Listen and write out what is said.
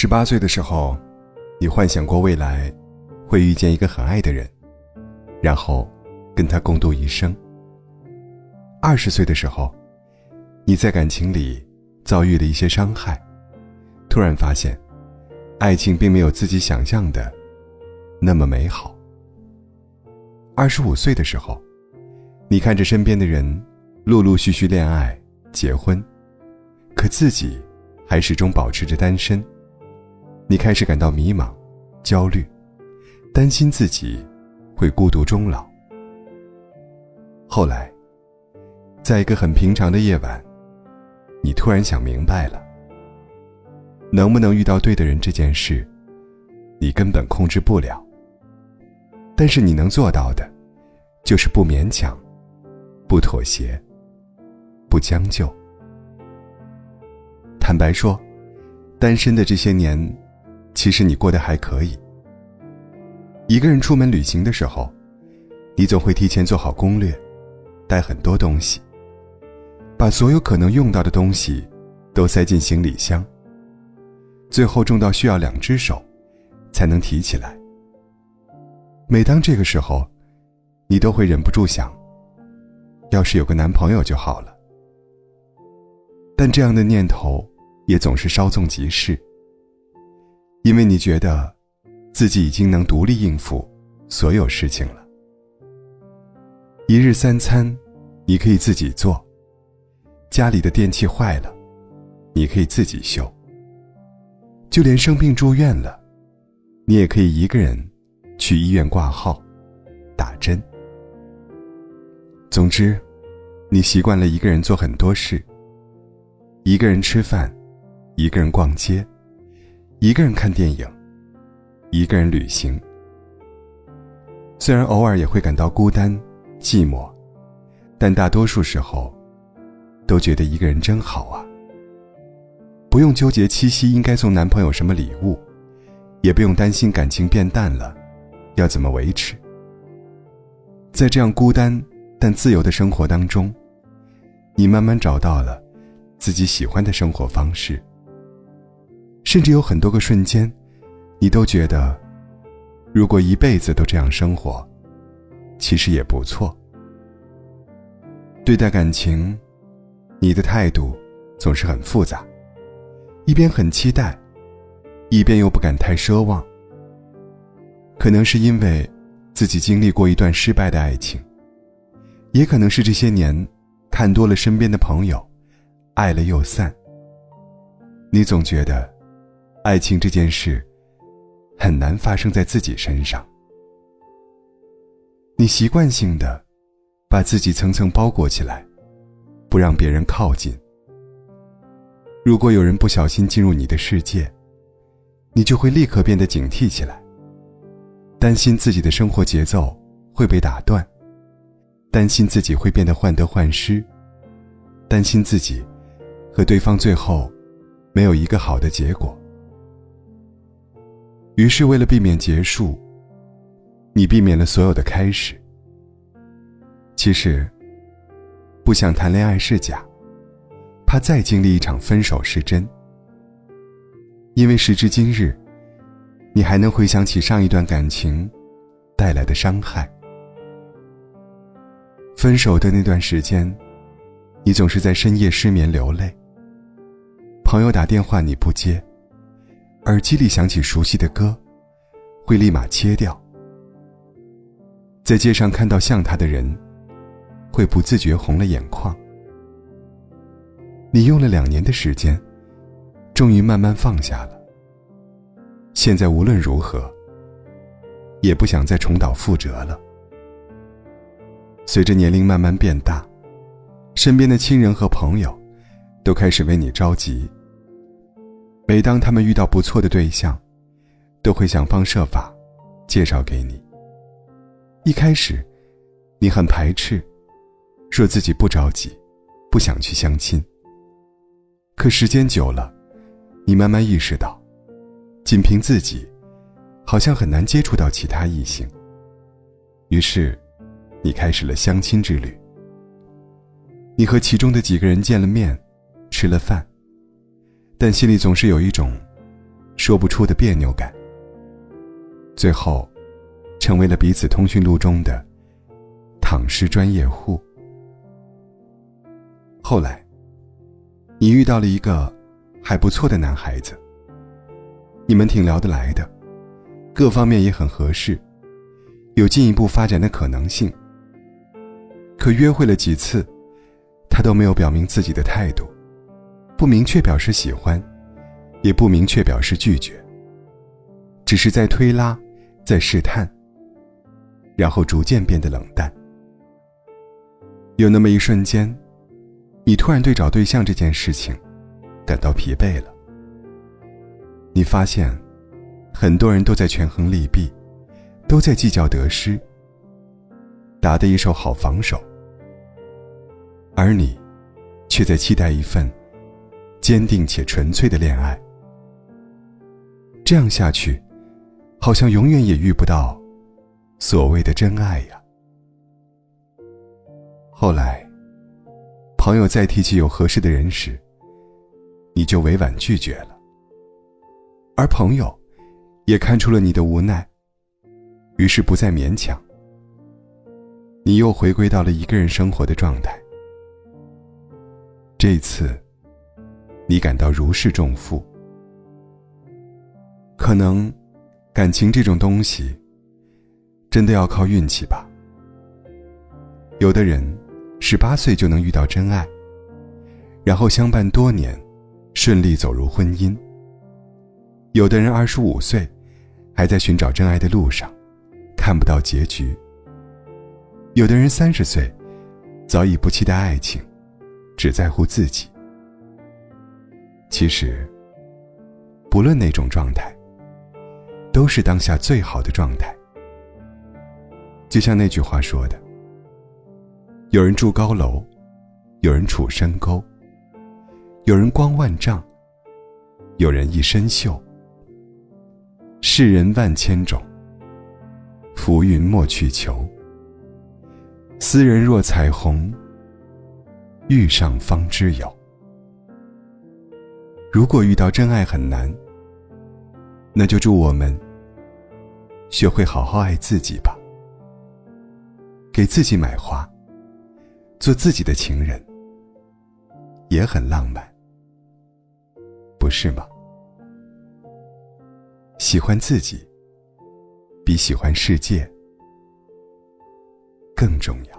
十八岁的时候，你幻想过未来会遇见一个很爱的人，然后跟他共度一生。二十岁的时候，你在感情里遭遇了一些伤害，突然发现，爱情并没有自己想象的那么美好。二十五岁的时候，你看着身边的人陆陆续续恋爱、结婚，可自己还始终保持着单身。你开始感到迷茫、焦虑，担心自己会孤独终老。后来，在一个很平常的夜晚，你突然想明白了：能不能遇到对的人这件事，你根本控制不了。但是你能做到的，就是不勉强、不妥协、不将就。坦白说，单身的这些年。其实你过得还可以。一个人出门旅行的时候，你总会提前做好攻略，带很多东西，把所有可能用到的东西都塞进行李箱。最后重到需要两只手才能提起来。每当这个时候，你都会忍不住想：要是有个男朋友就好了。但这样的念头也总是稍纵即逝。因为你觉得，自己已经能独立应付所有事情了。一日三餐，你可以自己做；家里的电器坏了，你可以自己修；就连生病住院了，你也可以一个人去医院挂号、打针。总之，你习惯了一个人做很多事：一个人吃饭，一个人逛街。一个人看电影，一个人旅行。虽然偶尔也会感到孤单、寂寞，但大多数时候，都觉得一个人真好啊。不用纠结七夕应该送男朋友什么礼物，也不用担心感情变淡了，要怎么维持。在这样孤单但自由的生活当中，你慢慢找到了自己喜欢的生活方式。甚至有很多个瞬间，你都觉得，如果一辈子都这样生活，其实也不错。对待感情，你的态度总是很复杂，一边很期待，一边又不敢太奢望。可能是因为自己经历过一段失败的爱情，也可能是这些年看多了身边的朋友，爱了又散。你总觉得。爱情这件事，很难发生在自己身上。你习惯性的把自己层层包裹起来，不让别人靠近。如果有人不小心进入你的世界，你就会立刻变得警惕起来，担心自己的生活节奏会被打断，担心自己会变得患得患失，担心自己和对方最后没有一个好的结果。于是，为了避免结束，你避免了所有的开始。其实，不想谈恋爱是假，怕再经历一场分手是真。因为时至今日，你还能回想起上一段感情带来的伤害。分手的那段时间，你总是在深夜失眠流泪。朋友打电话你不接。耳机里响起熟悉的歌，会立马切掉。在街上看到像他的人，会不自觉红了眼眶。你用了两年的时间，终于慢慢放下了。现在无论如何，也不想再重蹈覆辙了。随着年龄慢慢变大，身边的亲人和朋友，都开始为你着急。每当他们遇到不错的对象，都会想方设法介绍给你。一开始，你很排斥，说自己不着急，不想去相亲。可时间久了，你慢慢意识到，仅凭自己，好像很难接触到其他异性。于是，你开始了相亲之旅。你和其中的几个人见了面，吃了饭。但心里总是有一种说不出的别扭感，最后，成为了彼此通讯录中的躺尸专业户。后来，你遇到了一个还不错的男孩子，你们挺聊得来的，各方面也很合适，有进一步发展的可能性。可约会了几次，他都没有表明自己的态度，不明确表示喜欢。也不明确表示拒绝，只是在推拉，在试探，然后逐渐变得冷淡。有那么一瞬间，你突然对找对象这件事情感到疲惫了。你发现，很多人都在权衡利弊，都在计较得失，打的一手好防守，而你，却在期待一份坚定且纯粹的恋爱。这样下去，好像永远也遇不到所谓的真爱呀。后来，朋友再提起有合适的人时，你就委婉拒绝了。而朋友也看出了你的无奈，于是不再勉强。你又回归到了一个人生活的状态。这次，你感到如释重负。可能，感情这种东西，真的要靠运气吧。有的人十八岁就能遇到真爱，然后相伴多年，顺利走入婚姻。有的人二十五岁，还在寻找真爱的路上，看不到结局。有的人三十岁，早已不期待爱情，只在乎自己。其实，不论哪种状态。都是当下最好的状态。就像那句话说的：“有人住高楼，有人处深沟，有人光万丈，有人一身锈。世人万千种，浮云莫去求。斯人若彩虹，遇上方知有。如果遇到真爱很难，那就祝我们。”学会好好爱自己吧，给自己买花，做自己的情人，也很浪漫，不是吗？喜欢自己，比喜欢世界更重要。